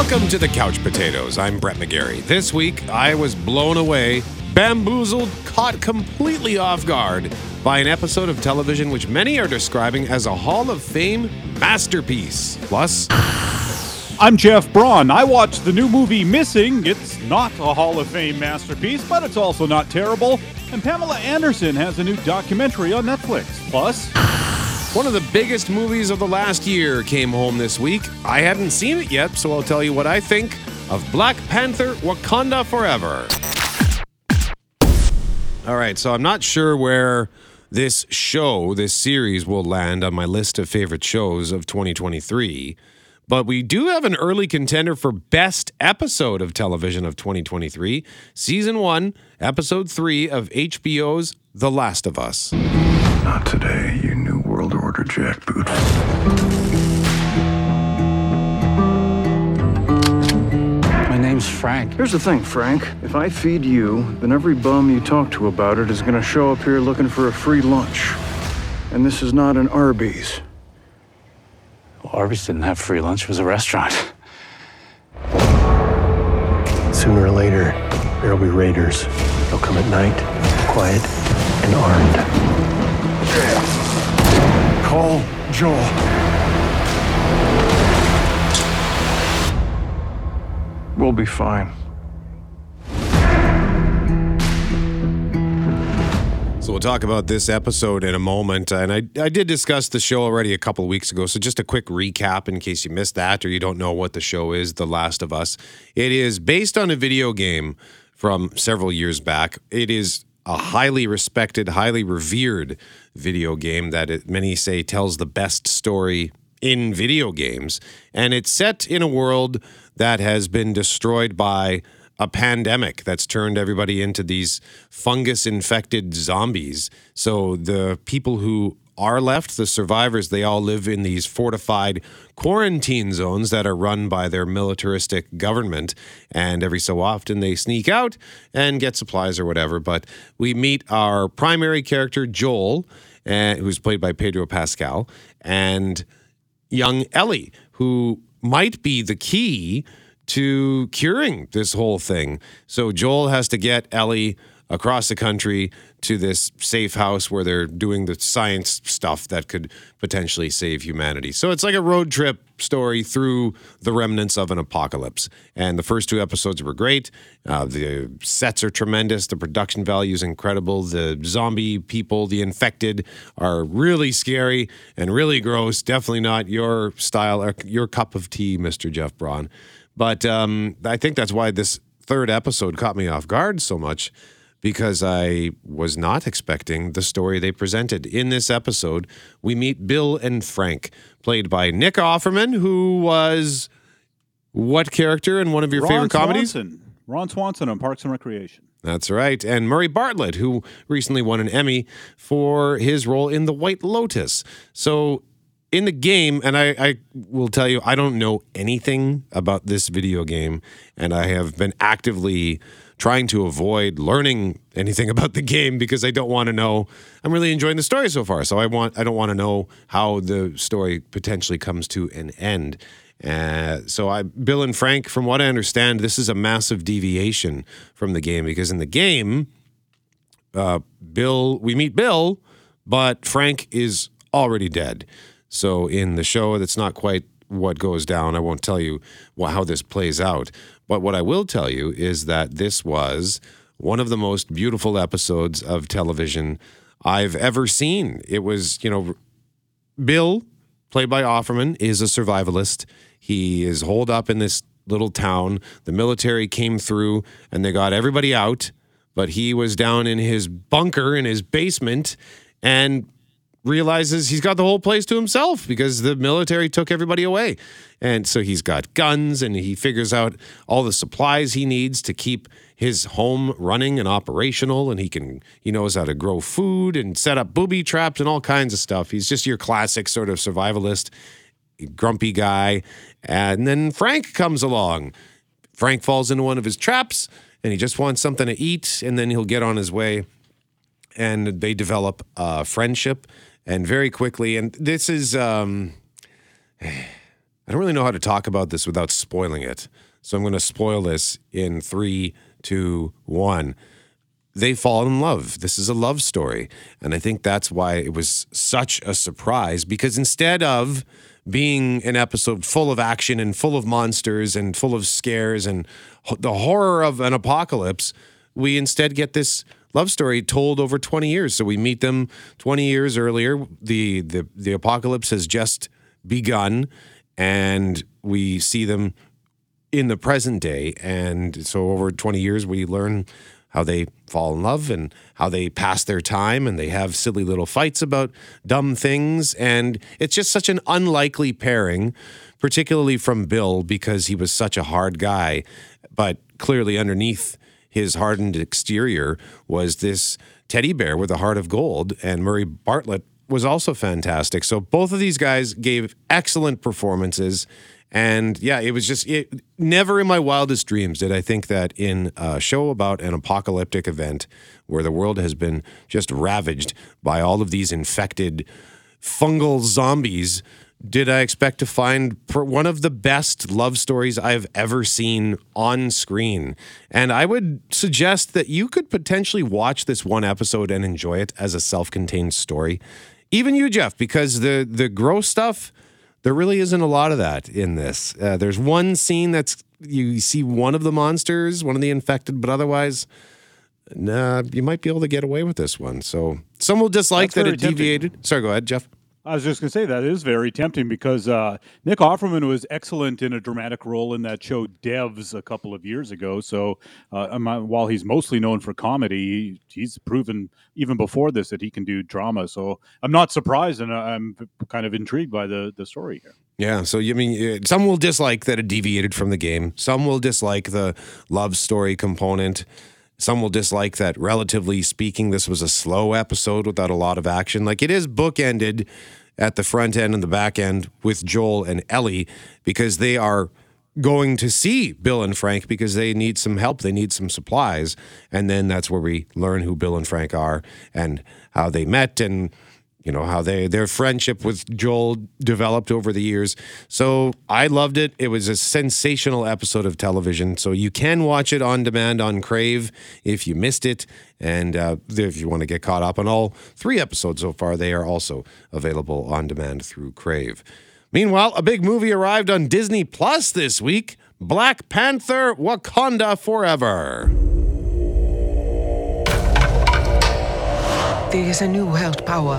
Welcome to the Couch Potatoes. I'm Brett McGarry. This week, I was blown away, bamboozled, caught completely off guard by an episode of television which many are describing as a Hall of Fame masterpiece. Plus, I'm Jeff Braun. I watched the new movie Missing. It's not a Hall of Fame masterpiece, but it's also not terrible. And Pamela Anderson has a new documentary on Netflix. Plus, one of the biggest movies of the last year came home this week. I hadn't seen it yet, so I'll tell you what I think of Black Panther Wakanda Forever. All right, so I'm not sure where this show, this series, will land on my list of favorite shows of 2023. But we do have an early contender for best episode of television of 2023, season one, episode three of HBO's The Last of Us. Not today, you world order jackboot. My name's Frank. Here's the thing, Frank. If I feed you, then every bum you talk to about it is gonna show up here looking for a free lunch. And this is not an Arby's. Well, Arby's didn't have free lunch, it was a restaurant. Sooner or later, there'll be raiders. They'll come at night, quiet and armed. Call Joel. We'll be fine. So we'll talk about this episode in a moment. And I, I did discuss the show already a couple weeks ago. So just a quick recap in case you missed that or you don't know what the show is The Last of Us. It is based on a video game from several years back. It is a highly respected, highly revered video game that it, many say tells the best story in video games. And it's set in a world that has been destroyed by a pandemic that's turned everybody into these fungus infected zombies. So the people who are left, the survivors, they all live in these fortified quarantine zones that are run by their militaristic government. And every so often they sneak out and get supplies or whatever. But we meet our primary character, Joel, uh, who's played by Pedro Pascal, and young Ellie, who might be the key to curing this whole thing. So Joel has to get Ellie across the country to this safe house where they're doing the science stuff that could potentially save humanity. So it's like a road trip story through the remnants of an apocalypse. And the first two episodes were great. Uh, the sets are tremendous. The production value is incredible. The zombie people, the infected, are really scary and really gross. Definitely not your style or your cup of tea, Mr. Jeff Braun. But um, I think that's why this third episode caught me off guard so much because I was not expecting the story they presented. In this episode, we meet Bill and Frank, played by Nick Offerman, who was what character in one of your Ron favorite comedies? Swanson. Ron Swanson on Parks and Recreation. That's right. And Murray Bartlett, who recently won an Emmy for his role in The White Lotus. So in the game, and I, I will tell you, I don't know anything about this video game, and I have been actively trying to avoid learning anything about the game because I don't want to know. I'm really enjoying the story so far, so I want I don't want to know how the story potentially comes to an end. Uh, so I, Bill and Frank, from what I understand, this is a massive deviation from the game because in the game, uh, Bill, we meet Bill, but Frank is already dead. So in the show, that's not quite what goes down. I won't tell you how this plays out. But what I will tell you is that this was one of the most beautiful episodes of television I've ever seen. It was, you know, Bill, played by Offerman, is a survivalist. He is holed up in this little town. The military came through and they got everybody out, but he was down in his bunker in his basement and realizes he's got the whole place to himself because the military took everybody away. And so he's got guns and he figures out all the supplies he needs to keep his home running and operational and he can he knows how to grow food and set up booby traps and all kinds of stuff. He's just your classic sort of survivalist grumpy guy. And then Frank comes along. Frank falls into one of his traps and he just wants something to eat and then he'll get on his way and they develop a friendship and very quickly and this is um I don't really know how to talk about this without spoiling it. So I'm going to spoil this in three, two, one. They fall in love. This is a love story. And I think that's why it was such a surprise because instead of being an episode full of action and full of monsters and full of scares and the horror of an apocalypse, we instead get this love story told over 20 years. So we meet them 20 years earlier. The the the apocalypse has just begun and we see them in the present day. And so over 20 years, we learn how they fall in love and how they pass their time and they have silly little fights about dumb things. And it's just such an unlikely pairing, particularly from Bill because he was such a hard guy. But clearly, underneath his hardened exterior was this teddy bear with a heart of gold. And Murray Bartlett was also fantastic. So both of these guys gave excellent performances. And yeah, it was just it, never in my wildest dreams did I think that in a show about an apocalyptic event where the world has been just ravaged by all of these infected fungal zombies, did I expect to find one of the best love stories I've ever seen on screen. And I would suggest that you could potentially watch this one episode and enjoy it as a self contained story. Even you, Jeff, because the, the gross stuff there really isn't a lot of that in this. Uh, there's one scene that's you see one of the monsters, one of the infected, but otherwise, nah, you might be able to get away with this one. So some will dislike That's that it tempting. deviated. Sorry, go ahead, Jeff. I was just going to say that is very tempting because uh, Nick Offerman was excellent in a dramatic role in that show Devs a couple of years ago. So uh, um, uh, while he's mostly known for comedy, he's proven even before this that he can do drama. So I'm not surprised, and I'm kind of intrigued by the the story here. Yeah, so you mean uh, some will dislike that it deviated from the game. Some will dislike the love story component. Some will dislike that, relatively speaking, this was a slow episode without a lot of action. Like it is bookended at the front end and the back end with Joel and Ellie because they are going to see Bill and Frank because they need some help, they need some supplies. And then that's where we learn who Bill and Frank are and how they met and you know how they their friendship with Joel developed over the years. So I loved it. It was a sensational episode of television. So you can watch it on demand on Crave if you missed it, and uh, if you want to get caught up on all three episodes so far, they are also available on demand through Crave. Meanwhile, a big movie arrived on Disney Plus this week: Black Panther: Wakanda Forever. There is a new world power.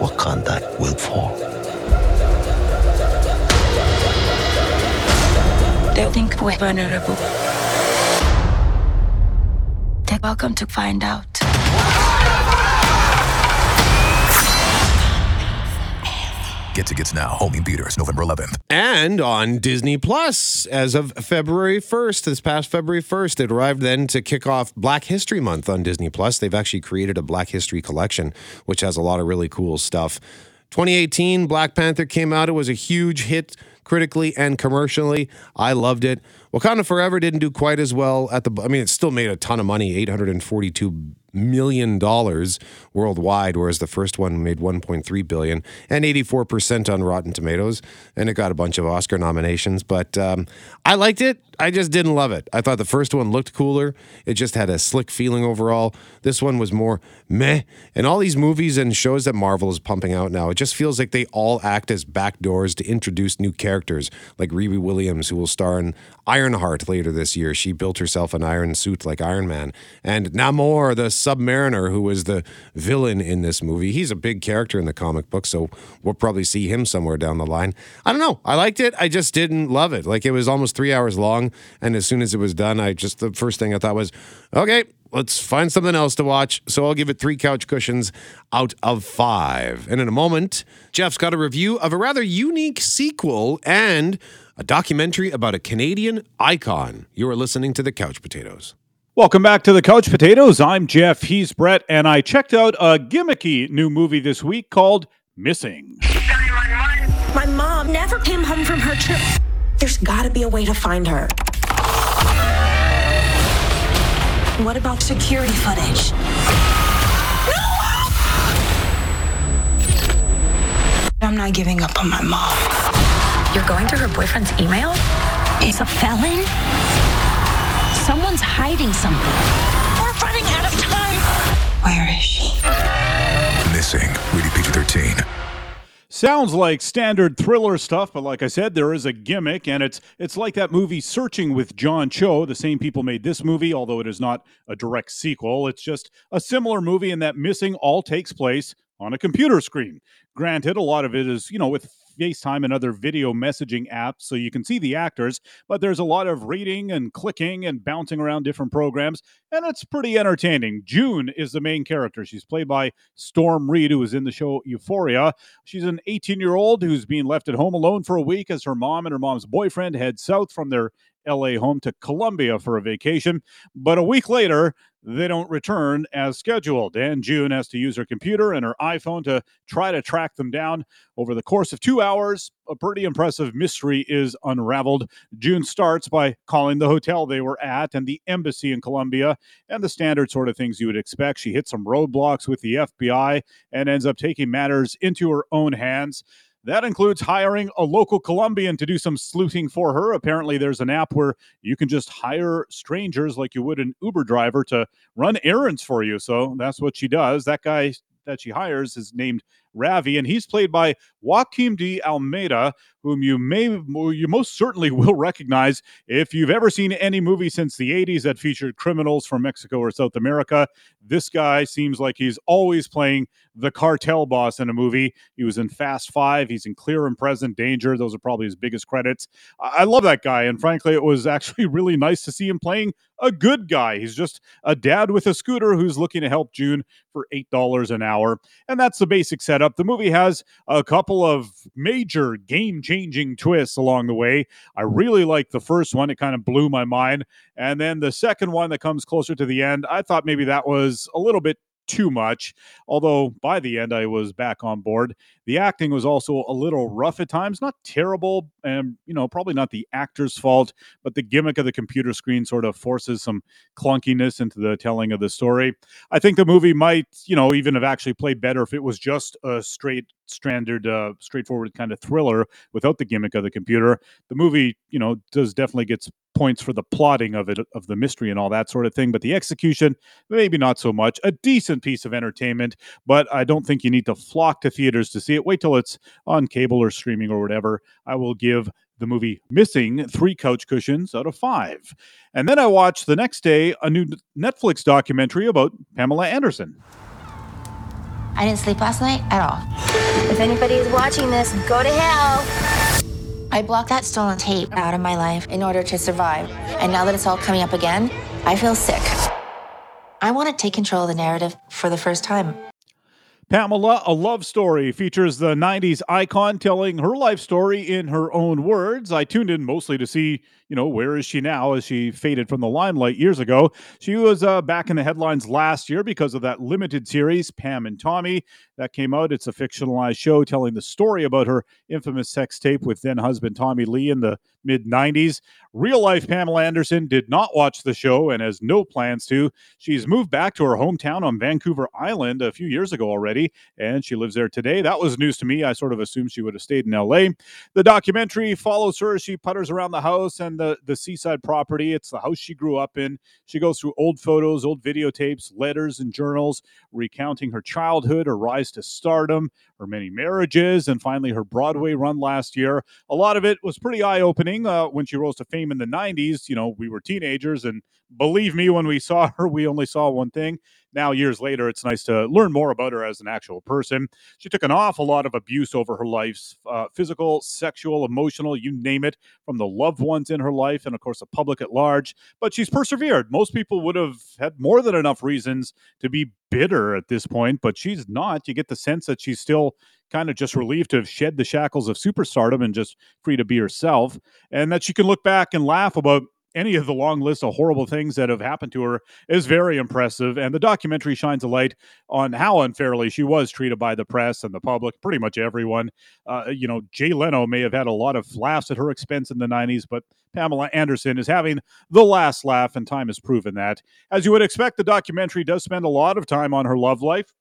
Wakanda will fall. They think we're vulnerable. They're welcome to find out. Get tickets now. Home in theaters November 11th. and on Disney Plus as of February 1st, this past February 1st. It arrived then to kick off Black History Month on Disney Plus. They've actually created a Black History collection, which has a lot of really cool stuff. 2018, Black Panther came out. It was a huge hit critically and commercially. I loved it. Wakanda Forever didn't do quite as well at the I mean it still made a ton of money, 842 million dollars worldwide whereas the first one made 1.3 billion and 84% on Rotten Tomatoes and it got a bunch of Oscar nominations, but um, I liked it. I just didn't love it. I thought the first one looked cooler. It just had a slick feeling overall. This one was more meh. And all these movies and shows that Marvel is pumping out now, it just feels like they all act as backdoors to introduce new characters, like Riri Williams, who will star in Ironheart later this year. She built herself an iron suit like Iron Man. And Namor, the Submariner, who was the villain in this movie, he's a big character in the comic book, so we'll probably see him somewhere down the line. I don't know. I liked it. I just didn't love it. Like it was almost three hours long. And as soon as it was done, I just, the first thing I thought was, okay, let's find something else to watch. So I'll give it three couch cushions out of five. And in a moment, Jeff's got a review of a rather unique sequel and a documentary about a Canadian icon. You are listening to the Couch Potatoes. Welcome back to the Couch Potatoes. I'm Jeff. He's Brett, and I checked out a gimmicky new movie this week called Missing. My mom never came home from her trip. There's gotta be a way to find her. What about security footage? No! I'm not giving up on my mom. You're going through her boyfriend's email? He's a felon? Someone's hiding something. We're running out of time. Where is she? Missing. Rated PG 13. Sounds like standard thriller stuff, but like I said, there is a gimmick, and it's it's like that movie Searching with John Cho. The same people made this movie, although it is not a direct sequel. It's just a similar movie in that missing all takes place on a computer screen. Granted, a lot of it is, you know, with FaceTime and other video messaging apps so you can see the actors, but there's a lot of reading and clicking and bouncing around different programs, and it's pretty entertaining. June is the main character. She's played by Storm Reid, who is in the show Euphoria. She's an 18 year old who's being left at home alone for a week as her mom and her mom's boyfriend head south from their LA home to Colombia for a vacation. But a week later, they don't return as scheduled. And June has to use her computer and her iPhone to try to track them down. Over the course of two hours, a pretty impressive mystery is unraveled. June starts by calling the hotel they were at and the embassy in Colombia and the standard sort of things you would expect. She hits some roadblocks with the FBI and ends up taking matters into her own hands. That includes hiring a local Colombian to do some sleuthing for her. Apparently, there's an app where you can just hire strangers like you would an Uber driver to run errands for you. So that's what she does. That guy that she hires is named Ravi, and he's played by Joaquim de Almeida, whom you may you most certainly will recognize if you've ever seen any movie since the 80s that featured criminals from Mexico or South America. This guy seems like he's always playing the cartel boss in a movie. He was in Fast Five. He's in Clear and Present Danger. Those are probably his biggest credits. I love that guy, and frankly, it was actually really nice to see him playing a good guy. He's just a dad with a scooter who's looking to help June for eight dollars an hour, and that's the basic setup. The movie has a couple of major game changing twists along the way. I really like the first one, it kind of blew my mind. And then the second one that comes closer to the end, I thought maybe that was a little bit too much. Although by the end, I was back on board. The acting was also a little rough at times, not terrible, and you know, probably not the actor's fault, but the gimmick of the computer screen sort of forces some clunkiness into the telling of the story. I think the movie might, you know, even have actually played better if it was just a straight standard uh, straightforward kind of thriller without the gimmick of the computer the movie you know does definitely gets points for the plotting of it of the mystery and all that sort of thing but the execution maybe not so much a decent piece of entertainment but i don't think you need to flock to theaters to see it wait till it's on cable or streaming or whatever i will give the movie Missing three couch cushions out of five. And then I watched the next day a new Netflix documentary about Pamela Anderson. I didn't sleep last night at all. If anybody's watching this, go to hell. I blocked that stolen tape out of my life in order to survive. And now that it's all coming up again, I feel sick. I want to take control of the narrative for the first time. Pamela, a love story, features the 90s icon telling her life story in her own words. I tuned in mostly to see, you know, where is she now as she faded from the limelight years ago. She was uh, back in the headlines last year because of that limited series, Pam and Tommy, that came out. It's a fictionalized show telling the story about her infamous sex tape with then husband Tommy Lee in the mid 90s. Real life Pamela Anderson did not watch the show and has no plans to. She's moved back to her hometown on Vancouver Island a few years ago already, and she lives there today. That was news to me. I sort of assumed she would have stayed in LA. The documentary follows her as she putters around the house and the, the seaside property. It's the house she grew up in. She goes through old photos, old videotapes, letters, and journals, recounting her childhood, her rise to stardom, her many marriages, and finally her Broadway run last year. A lot of it was pretty eye opening uh, when she rose to fame in the 90s. You know, we were teenagers, and believe me, when we saw her, we only saw one thing. Now, years later, it's nice to learn more about her as an actual person. She took an awful lot of abuse over her life uh, physical, sexual, emotional, you name it, from the loved ones in her life and, of course, the public at large. But she's persevered. Most people would have had more than enough reasons to be bitter at this point, but she's not. You get the sense that she's still kind of just relieved to have shed the shackles of superstardom and just free to be herself, and that she can look back and laugh about any of the long list of horrible things that have happened to her is very impressive. And the documentary shines a light on how unfairly she was treated by the press and the public, pretty much everyone. Uh, you know, Jay Leno may have had a lot of laughs at her expense in the 90s, but Pamela Anderson is having the last laugh, and time has proven that. As you would expect, the documentary does spend a lot of time on her love life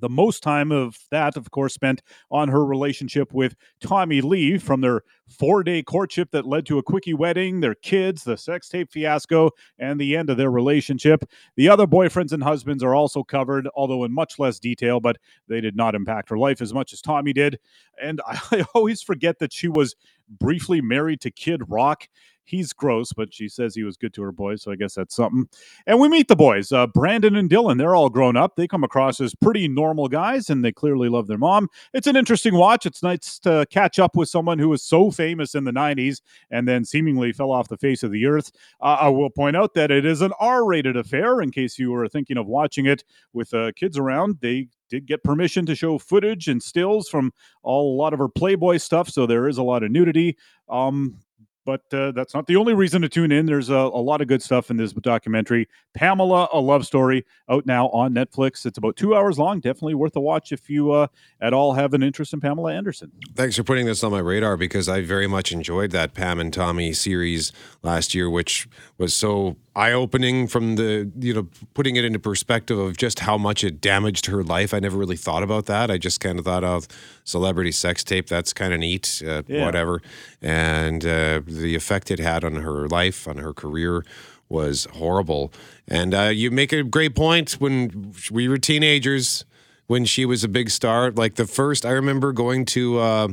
The most time of that, of course, spent on her relationship with Tommy Lee from their four day courtship that led to a quickie wedding, their kids, the sex tape fiasco, and the end of their relationship. The other boyfriends and husbands are also covered, although in much less detail, but they did not impact her life as much as Tommy did. And I, always forget that she was briefly married to Kid Rock. He's gross, but she says he was good to her boys, so I guess that's something. And we meet the boys, uh, Brandon and Dylan. They're all grown up. They come across as pretty normal guys, and they clearly love their mom. It's an interesting watch. It's nice to catch up with someone who was so famous in the 90s and then seemingly fell off the face of the earth. Uh, I will point out that it is an R rated affair, in case you were thinking of watching it with uh, kids around. They did get permission to show footage and stills from all, a lot of her Playboy stuff, so there is a lot of nudity. Um, but uh, that's not the only reason to tune in. There's a, a, lot of good stuff in this documentary. Pamela, a love story, out now on Netflix. It's about two hours long. Definitely worth a watch if you uh, at all have an interest in Pamela Anderson. Thanks for putting this on my radar because I very much enjoyed that Pam and Tommy series last year, which was so eye opening from the, you know, putting it into perspective of just how much it damaged her life. I never really thought about that. I just kind of thought of celebrity sex tape. That's kind of neat, uh, Yeah. whatever. And uh, the effect it had on her life, on her career was horrible. And uh, you make a great point when we were teenagers, when she was a big star. Like the first, I remember going to uh,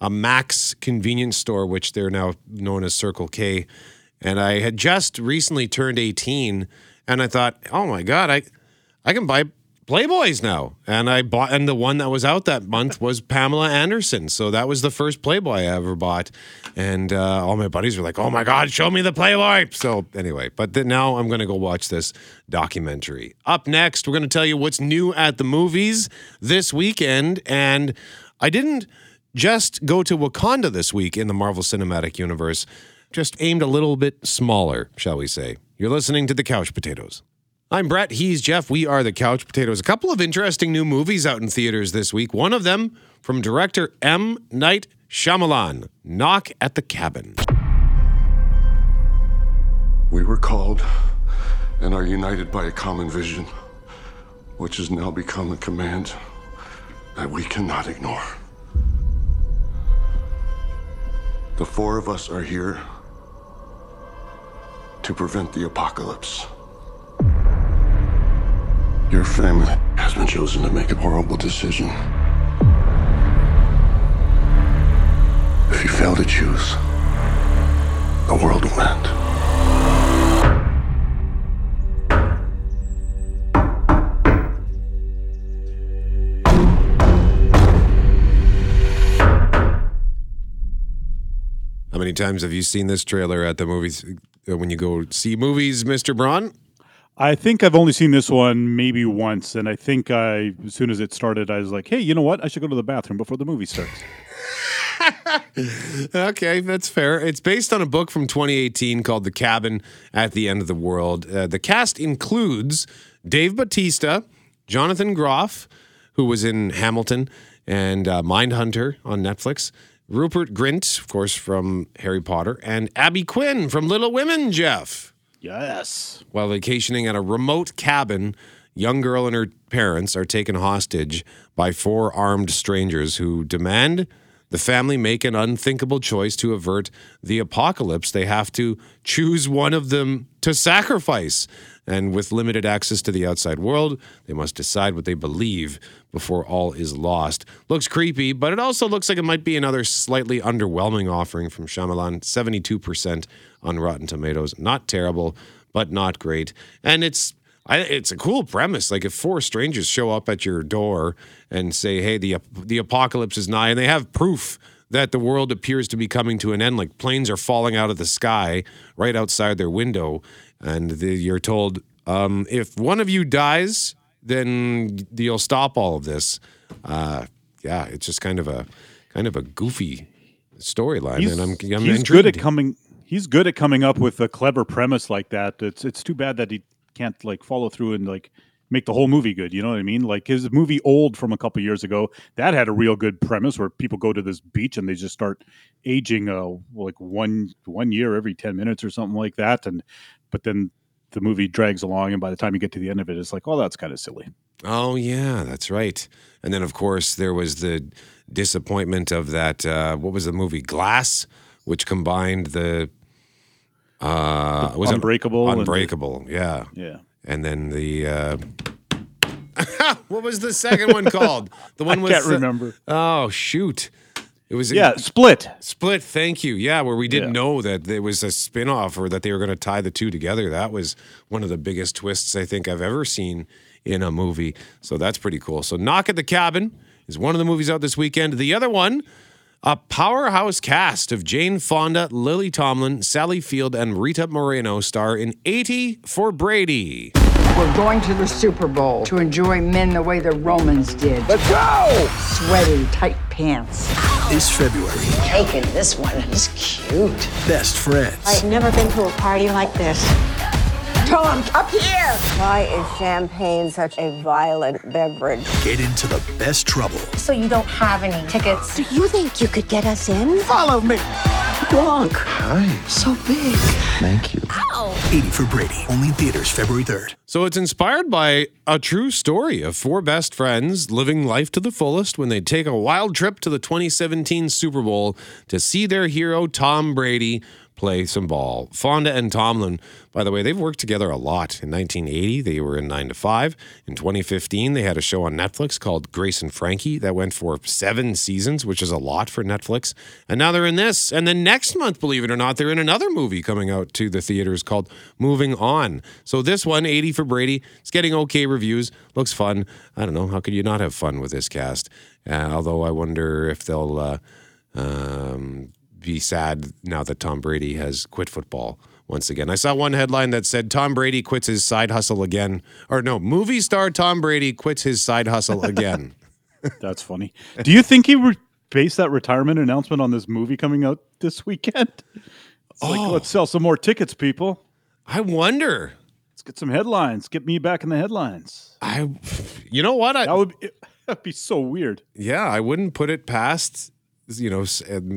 a Mac's convenience store, which they're now known as Circle K. And I had just recently turned 18 and I thought, oh my God, I, I can buy Playboys now. And I bought, and the one that was out that month was Pamela Anderson. So that was the first Playboy I ever bought. And uh, all my buddies were like, oh my God, show me the Playboy. So anyway, but then now I'm going to go watch this documentary. Up next, we're going to tell you what's new at the movies this weekend. And I didn't just go to Wakanda this week in the Marvel Cinematic Universe, just aimed a little bit smaller, shall we say. You're listening to the Couch Potatoes. I'm Brett. He's Jeff. We are the Couch Potatoes. A couple of interesting new movies out in theaters this week. One of them from director M. Night Shyamalan, Knock at the Cabin. We were called and are united by a common vision, which has now become a command that we cannot ignore. The four of us are here to prevent the apocalypse. Your family has been chosen to make a horrible decision. If you fail to choose, the world will end. How many times have you seen this trailer at the movies uh, when you go see movies, Mr. Braun? I think I've only seen this one maybe once, and I think I, as soon as it started, I was like, "Hey, you know what? I should go to the bathroom before the movie starts." Okay, that's fair. It's based on a book from 2018 called The Cabin at the End of the World. Uh, the cast includes Dave Batista, Jonathan Groff, who was in Hamilton and uh, Mindhunter on Netflix, Rupert Grint, of course, from Harry Potter, and Abby Quinn from Little Women, Jeff. Yes. While vacationing at a remote cabin, young girl and her parents are taken hostage by four armed strangers who demand the family make an unthinkable choice to avert the apocalypse. They have to choose one of them to sacrifice. And with limited access to the outside world, they must decide what they believe before all is lost. Looks creepy, but it also looks like it might be another slightly underwhelming offering from Shyamalan. 72% on Rotten Tomatoes. Not terrible, but not great. And it's I, it's a cool premise. Like if four strangers show up at your door and say, "Hey, the the apocalypse is nigh," and they have proof that the world appears to be coming to an end, like planes are falling out of the sky right outside their window, and the, you're told, um, "If one of you dies, then you'll stop all of this." Uh, yeah, it's just kind of a kind of a goofy storyline, and I'm I'm he's intrigued. good at coming. He's good at coming up with a clever premise like that. It's it's too bad that he can't like follow through and like make the whole movie good. You know what I mean? Like his movie Old from a couple years ago, that had a real good premise where people go to this beach and they just start aging uh like one one year every 10 minutes or something like that and but then the movie drags along and by the time you get to the end of it it's like, "Oh, that's kind of silly." Oh yeah, that's right. And then of course there was the disappointment of that. Uh, what was the movie Glass, which combined the uh, was it Unbreakable the- Unbreakable, yeah, Yeah. and then the. Uh, what was the second one called? The one I with can't the- remember. Oh shoot! It was Yeah, Split. Split. Thank you. Yeah, where we didn't Yeah. know that there was a spin-off or that they were going to tie the two together. That was one of the biggest twists I think I've ever seen in a movie. So that's pretty cool. So Knock at the Cabin is one of the movies out this weekend. The other one, a powerhouse cast of Jane Fonda, Lily Tomlin, Sally Field, and Rita Moreno star in 80 for Brady. We're going to the Super Bowl to enjoy men the way the Romans did. Let's go! Sweaty, tight pants. This February, Taken, this one is cute. best friends. I've never been to a party like this. Tom, up here! Why is champagne such a violent beverage? Get into the best trouble. So you don't have any tickets. Do you think you could get us in? Follow me. Blanc. Hi. So big. Thank you. 80 for Brady. Only in theaters February 3rd. So it's inspired by a true story of four best friends living life to the fullest when they take a wild trip to the 2017 Super Bowl to see their hero Tom Brady play some ball. Fonda and Tomlin, by the way, they've worked together a lot. In 1980, they were in 9 to 5. In 2015, they had a show on Netflix called Grace and Frankie that went for 7 seasons, which is a lot for Netflix. And now they're in this. And then next month, believe it or not, they're in another movie coming out to the theaters called Moving On. So this one, 80 for Brady, it's getting okay reviews. Looks fun. I don't know. How could you not have fun with this cast? Uh, although I wonder if they'll uh, um, be sad now that Tom Brady has quit football once again. I saw one headline that said Tom Brady quits his side hustle again. Or no, movie star Tom Brady quits his side hustle again. That's funny. Do you think he re- based that retirement announcement on this movie coming out this weekend? It's like, oh. let's sell some more tickets, people. I wonder. Let's get some headlines. Get me back in the headlines. I, you know what? I, That would be, that'd be so weird. yeah, I wouldn't put it past you know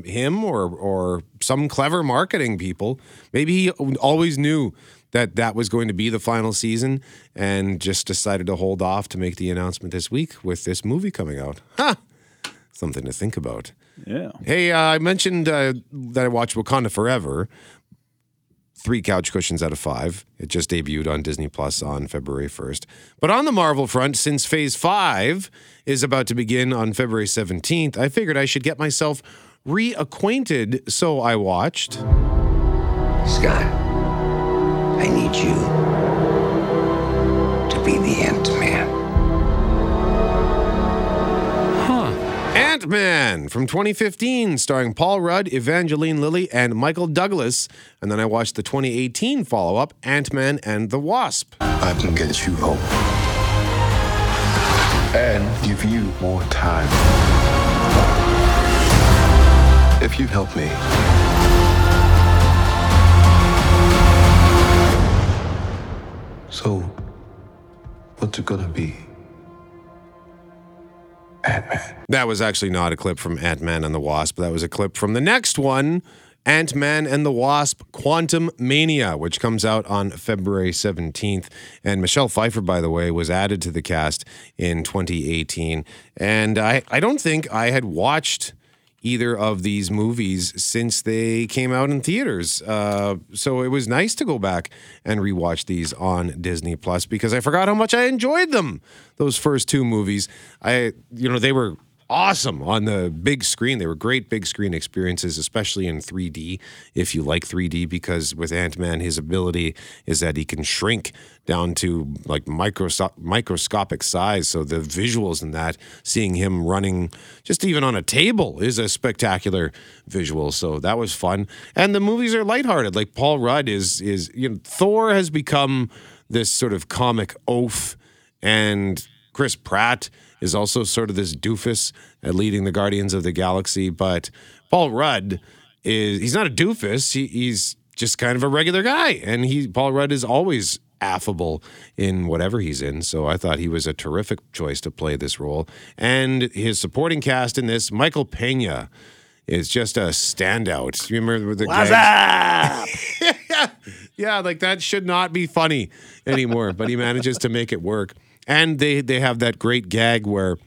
him or or some clever marketing people. Maybe he always knew that that was going to be the final season and just decided to hold off to make the announcement this week with this movie coming out. Huh. Something to think about. Yeah. Hey, uh, I mentioned uh, that I watched Wakanda Forever. Three couch cushions out of five. It just debuted on Disney Plus on February 1st. But on the Marvel front, since Phase 5 is about to begin on February 17th, I figured I should get myself reacquainted. So I watched. Scott, I need you to be the Ant Man. Ant Man from 2015, starring Paul Rudd, Evangeline Lilly, and Michael Douglas. And then I watched the 2018 follow up, Ant Man and the Wasp. I can get you home. And give you more time. If you help me. So, what's it gonna be? That was actually not a clip from Ant Man and the Wasp. That was a clip from the next one, Ant Man and the Wasp Quantumania, which comes out on February 17th. And Michelle Pfeiffer, by the way, was added to the cast in 2018. And I, I don't think I had watched either of these movies since they came out in theaters. Uh, so it was nice to go back and rewatch these on Disney Plus because I forgot how much I enjoyed them. Those first two movies, I you know they were awesome on the big screen. They were great big screen experiences, especially in 3D. If you like 3D, because with Ant Man, his ability is that he can shrink down to like micros- microscopic size. So the visuals in that, seeing him running just even on a table, is a spectacular visual. So that was fun. And the movies are lighthearted. Like Paul Rudd is is you know Thor has become this sort of comic oaf, and Chris Pratt is also sort of this doofus at leading the Guardians of the Galaxy. But Paul Rudd is he's not a doofus. He, he's just kind of a regular guy, and he Paul Rudd is always affable in whatever he's in. So I thought he was a terrific choice to play this role. And his supporting cast in this, Michael Pena. Is just a standout. You remember the What's yeah, yeah, like that should not be funny anymore, but he manages to make it work. And they they have that great gag where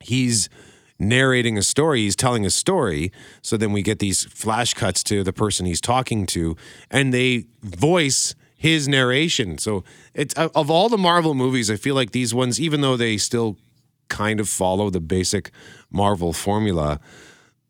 he's narrating a story, he's telling a story. So then we get these flash cuts to the person he's talking to, and they voice his narration. So it's uh, of all the Marvel movies, I feel like these ones, even though they still kind of follow the basic Marvel formula,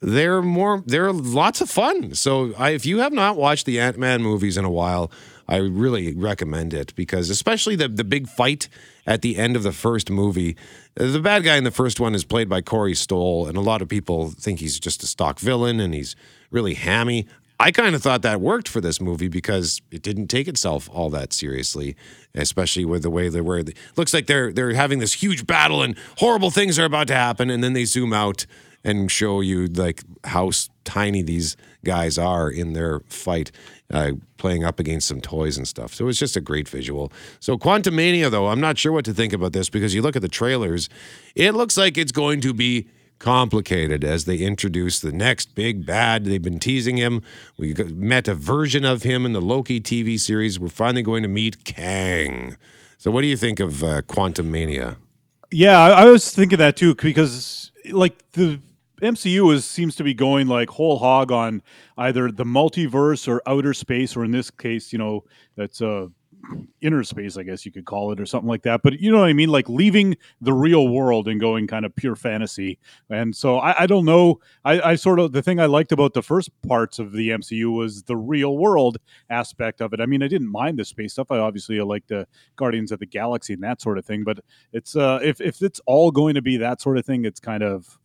they're more they're lots of fun. So I, if you have not watched the Ant Man movies in a while, I really recommend it because especially the the big fight at the end of the first movie. Uh, the bad guy in the first one is played by Corey Stoll, and a lot of people think he's just a stock villain and he's really hammy. I kind of thought that worked for this movie because it didn't take itself all that seriously, especially with the way they were. It looks like they're they're having this huge battle and horrible things are about to happen, and then they zoom out and show you like how tiny these guys are in their fight, uh, playing up against some toys and stuff. So it's just a great visual. So Quantumania, though, I'm not sure what to think about this because you look at the trailers, it looks like it's going to be complicated as they introduce the next big bad. They've been teasing him. We met a version of him in the Loki TV series. We're finally going to meet Kang. So, what do you think of uh, Quantumania? Yeah, I, I was thinking that too because, like, the MCU is seems to be going like whole hog on either the multiverse or outer space, or in this case, you know, that's uh inner space, I guess you could call it, or something like that. But you know what I mean? Like leaving the real world and going kind of pure fantasy. And so I, I don't know. I, I, sort of the thing I liked about the first parts of the MCU was the real world aspect of it. I mean, I didn't mind the space stuff. I obviously like the Guardians of the Galaxy and that sort of thing. But it's uh if if it's all going to be that sort of thing, it's kind of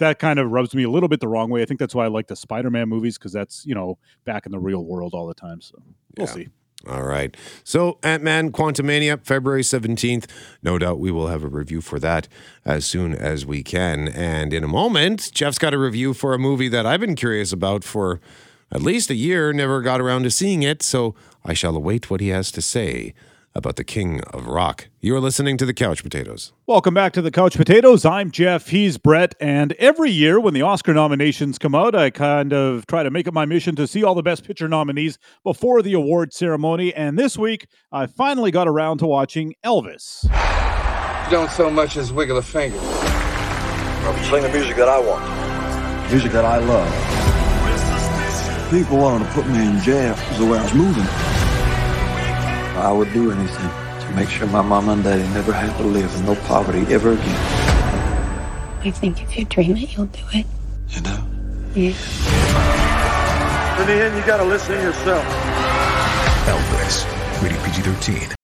that kind of rubs me a little bit the wrong way. I think that's why I like the Spider-Man movies because that's you know back in the real world all the time. So we'll yeah. see. All right. So, Ant Man Quantumania, February 17th. No doubt we will have a review for that as soon as we can. And in a moment, Jeff's got a review for a movie that I've been curious about for at least a year, never got around to seeing it. So, I shall await what he has to say about the king of rock. You are listening to the Couch Potatoes. Welcome back to the Couch Potatoes. I'm Jeff. He's Brett. And every year when the Oscar nominations come out, I kind of try to make it my mission to see all the Best Picture nominees before the award ceremony. And this week, I finally got around to watching Elvis. Don't so much as wiggle a finger. I'll be playing the music that I want, music that I love. People wanted to put me in jail because the way I was moving. I would do anything to make sure my mom and daddy never had to live in no poverty ever again. I think if you dream it, you'll do it. You know? Yeah. In the end, you gotta listen to yourself. Elvis, rated PG 13.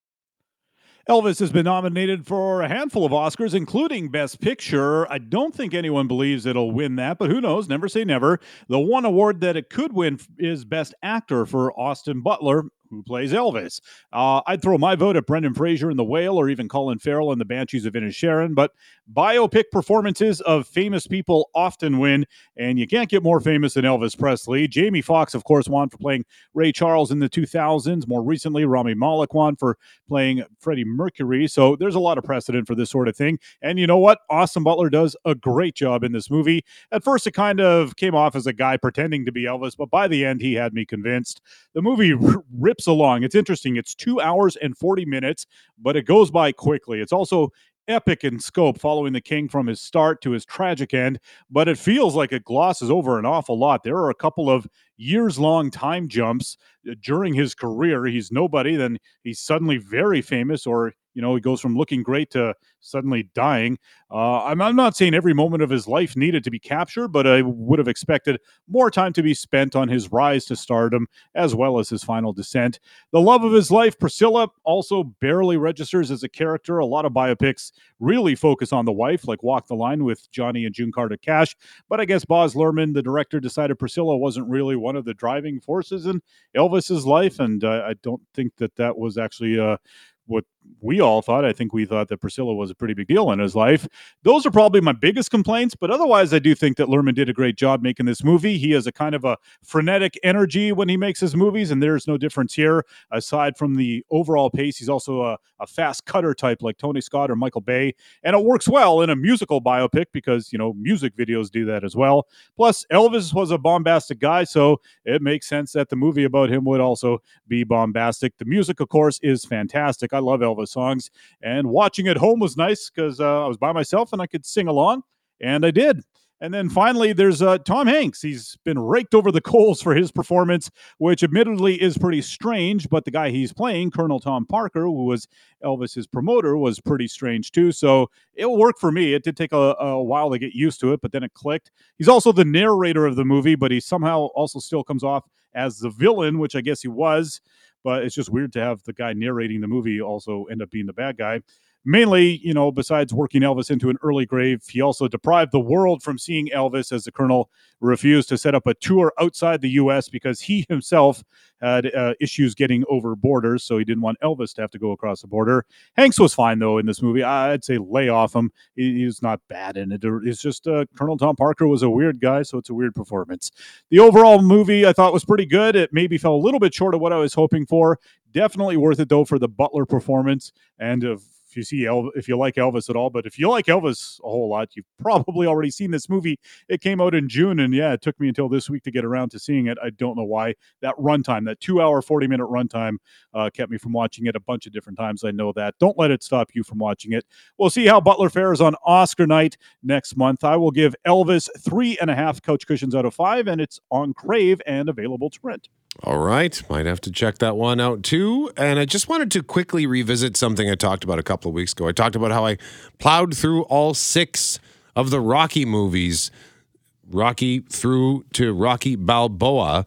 Elvis has been nominated for a handful of Oscars, including Best Picture. I don't think anyone believes it'll win that, but who knows? Never say never. The one award that it could win is Best Actor for Austin Butler who plays Elvis. Uh, I'd throw my vote at Brendan Fraser in The Whale or even Colin Farrell in The Banshees of Inisherin, but biopic performances of famous people often win, and you can't get more famous than Elvis Presley. Jamie Foxx, of course, won for playing Ray Charles in the 2000s. More recently, Rami Malek won for playing Freddie Mercury. So there's a lot of precedent for this sort of thing. And you know what? Austin Butler does a great job in this movie. At first, it kind of came off as a guy pretending to be Elvis, but by the end, he had me convinced. The movie r- rips along. It's interesting. It's two hours and 40 minutes, but it goes by quickly. It's also epic in scope following the king from his start to his tragic end, but it feels like it glosses over an awful lot. There are a couple of years long time jumps uh, during his career. He's nobody, then he's suddenly very famous, or you know, he goes from looking great to suddenly dying. Uh, I'm, I'm, not saying every moment of his life needed to be captured, but I would have expected more time to be spent on his rise to stardom as well as his final descent. The love of his life, Priscilla, also barely registers as a character. A lot of biopics really focus on the wife, like Walk the Line with Johnny and June Carter Cash. But I guess Baz Luhrmann, the director, decided Priscilla wasn't really one of the driving forces in Elvis's life, and uh, I don't think that that was actually. Uh, what we all thought. I think we thought that Priscilla was a pretty big deal in his life. Those are probably my biggest complaints, but otherwise, I do think that Luhrmann did a great job making this movie. He has a kind of a frenetic energy when he makes his movies, and there's no difference here. Aside from the overall pace, he's also a, a fast cutter type like Tony Scott or Michael Bay, and it works well in a musical biopic because, you know, music videos do that as well. Plus, Elvis was a bombastic guy, so it makes sense that the movie about him would also be bombastic. The music, of course, is fantastic. I love Elvis songs, and watching at home was nice because uh, I was by myself and I could sing along, and I did. And then finally, there's uh, Tom Hanks. He's been raked over the coals for his performance, which admittedly is pretty strange. But the guy he's playing, Colonel Tom Parker, who was Elvis's promoter, was pretty strange too. So it will work for me. It did take a, a while to get used to it, but then it clicked. He's also the narrator of the movie, but he somehow also still comes off as the villain, which I guess he was. But it's just weird to have the guy narrating the movie also end up being the bad guy mainly, you know, besides working Elvis into an early grave, he also deprived the world from seeing Elvis as the colonel refused to set up a tour outside the U.S. because he himself had uh, issues getting over borders, so he didn't want Elvis to have to go across the border. Hanks was fine though in this movie. I'd say lay off him. He, he's not bad in it. It's just uh, Colonel Tom Parker was a weird guy, so it's a weird performance. The overall movie I thought was pretty good. It maybe fell a little bit short of what I was hoping for. Definitely worth it though for the Butler performance and of you see Elvis, if you like Elvis at all. But if you like Elvis a whole lot, you've probably already seen this movie. It came out in June, and yeah, it took me until this week to get around to seeing it. I don't know why that runtime, that two-hour, forty-minute runtime, uh, kept me from watching it a bunch of different times. I know that. Don't let it stop you from watching it. We'll see how Butler fares on Oscar night next month. I will give Elvis three and a half couch cushions out of five, and it's on Crave and available to rent. All right. Might have to check that one out too. And I just wanted to quickly revisit something I talked about a couple of weeks ago. I talked about how I plowed through all six of the Rocky movies, Rocky through to Rocky Balboa.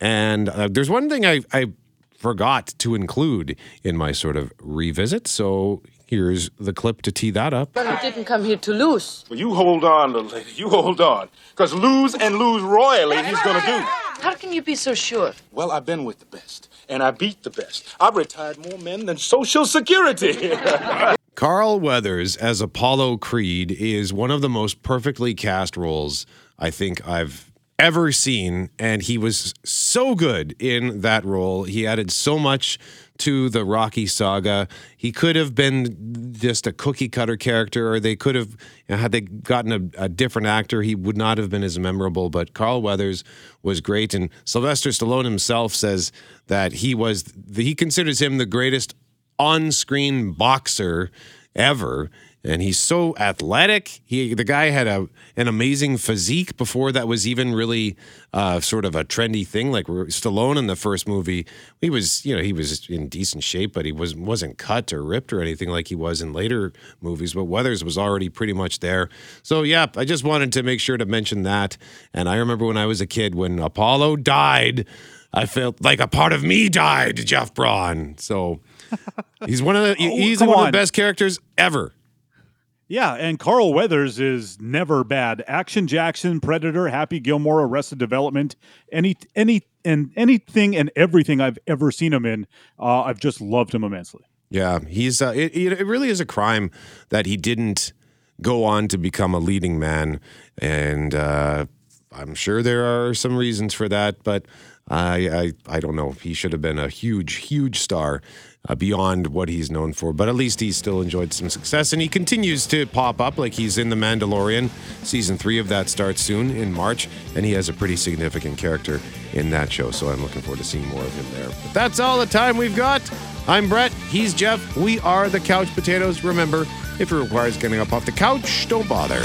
And uh, there's one thing I, I forgot to include in my sort of revisit. So here's the clip to tee that up. You didn't come here to lose. Well, you hold on, little lady. You hold on. Because lose and lose royally, he's going to do. How can you be so sure? Well, I've been with the best, and I beat the best. I've retired more men than Social Security. Carl Weathers as Apollo Creed is one of the most perfectly cast roles I think I've ever seen. And he was so good in that role. He added so much to the Rocky saga. He could have been just a cookie cutter character, or they could have, you know, had they gotten a, a, different actor, he would not have been as memorable. But Carl Weathers was great. And Sylvester Stallone himself says that he was, he considers him the greatest on screen boxer ever and he's so athletic. He the guy had a an amazing physique before that was even really uh, sort of a trendy thing. Like Stallone in the first movie, he was you know he was in decent shape, but he was wasn't cut or ripped or anything like he was in later movies. But Weathers was already pretty much there. So yeah, I just wanted to make sure to mention that. And I remember when I was a kid when Apollo died, I felt like a part of me died. Jeff Braun. So. He's one of the Oh, he's come one of the best characters ever. Yeah, and Carl Weathers is never bad. Action Jackson, Predator, Happy Gilmore, Arrested Development, any any and anything and everything I've ever seen him in, uh, I've just loved him immensely. Yeah, he's uh, it, it really is a crime that he didn't go on to become a leading man, and uh, I'm sure there are some reasons for that, but I I, I don't know. He should have been a huge huge star. Uh, beyond what he's known for, but at least he's still enjoyed some success, and he continues to pop up. Like he's in The Mandalorian, season three of that starts soon in March, and he has a pretty significant character in that show. So I'm looking forward to seeing more of him there. But that's all the time we've got. I'm Brett. He's Jeff. We are the Couch Potatoes. Remember, if it requires getting up off the couch, don't bother.